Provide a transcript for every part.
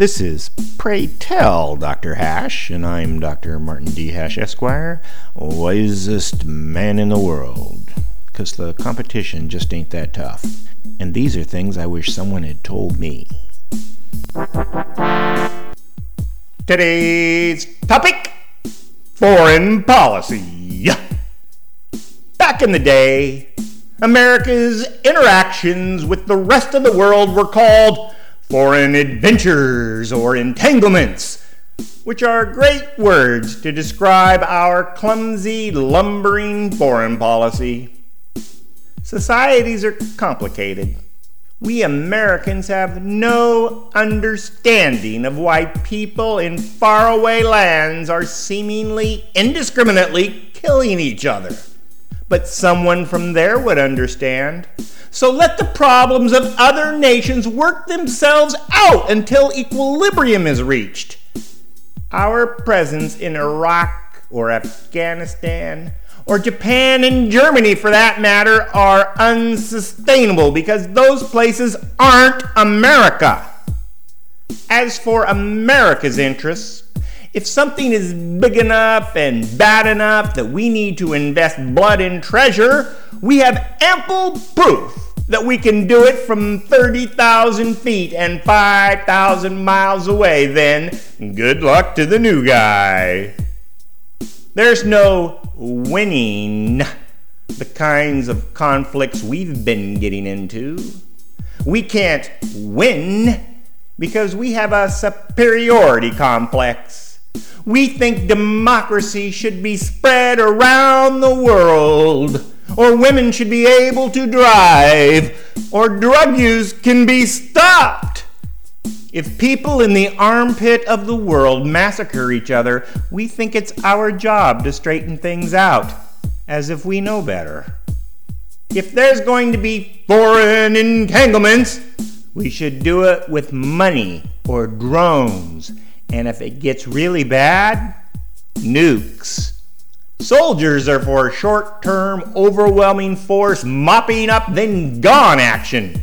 This is Pray Tell Dr. Hash, and I'm Dr. Martin D. Hash, Esquire, wisest man in the world. Because the competition just ain't that tough. And these are things I wish someone had told me. Today's topic foreign policy. Back in the day, America's interactions with the rest of the world were called foreign adventures or entanglements, which are great words to describe our clumsy, lumbering foreign policy. Societies are complicated. We Americans have no understanding of why people in faraway lands are seemingly indiscriminately killing each other but someone from there would understand. So let the problems of other nations work themselves out until equilibrium is reached. Our presence in Iraq or Afghanistan or Japan and Germany for that matter are unsustainable because those places aren't America. As for America's interests, if something is big enough and bad enough that we need to invest blood and treasure, we have ample proof that we can do it from 30,000 feet and 5,000 miles away. Then, good luck to the new guy. There's no winning the kinds of conflicts we've been getting into. We can't win because we have a superiority complex. We think democracy should be spread around the world, or women should be able to drive, or drug use can be stopped. If people in the armpit of the world massacre each other, we think it's our job to straighten things out, as if we know better. If there's going to be foreign entanglements, we should do it with money or drones and if it gets really bad, nukes. Soldiers are for short term, overwhelming force, mopping up, then gone action.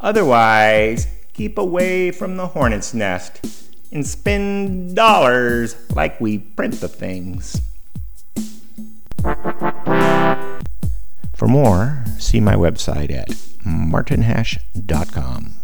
Otherwise, keep away from the hornet's nest and spend dollars like we print the things. For more, see my website at martinhash.com.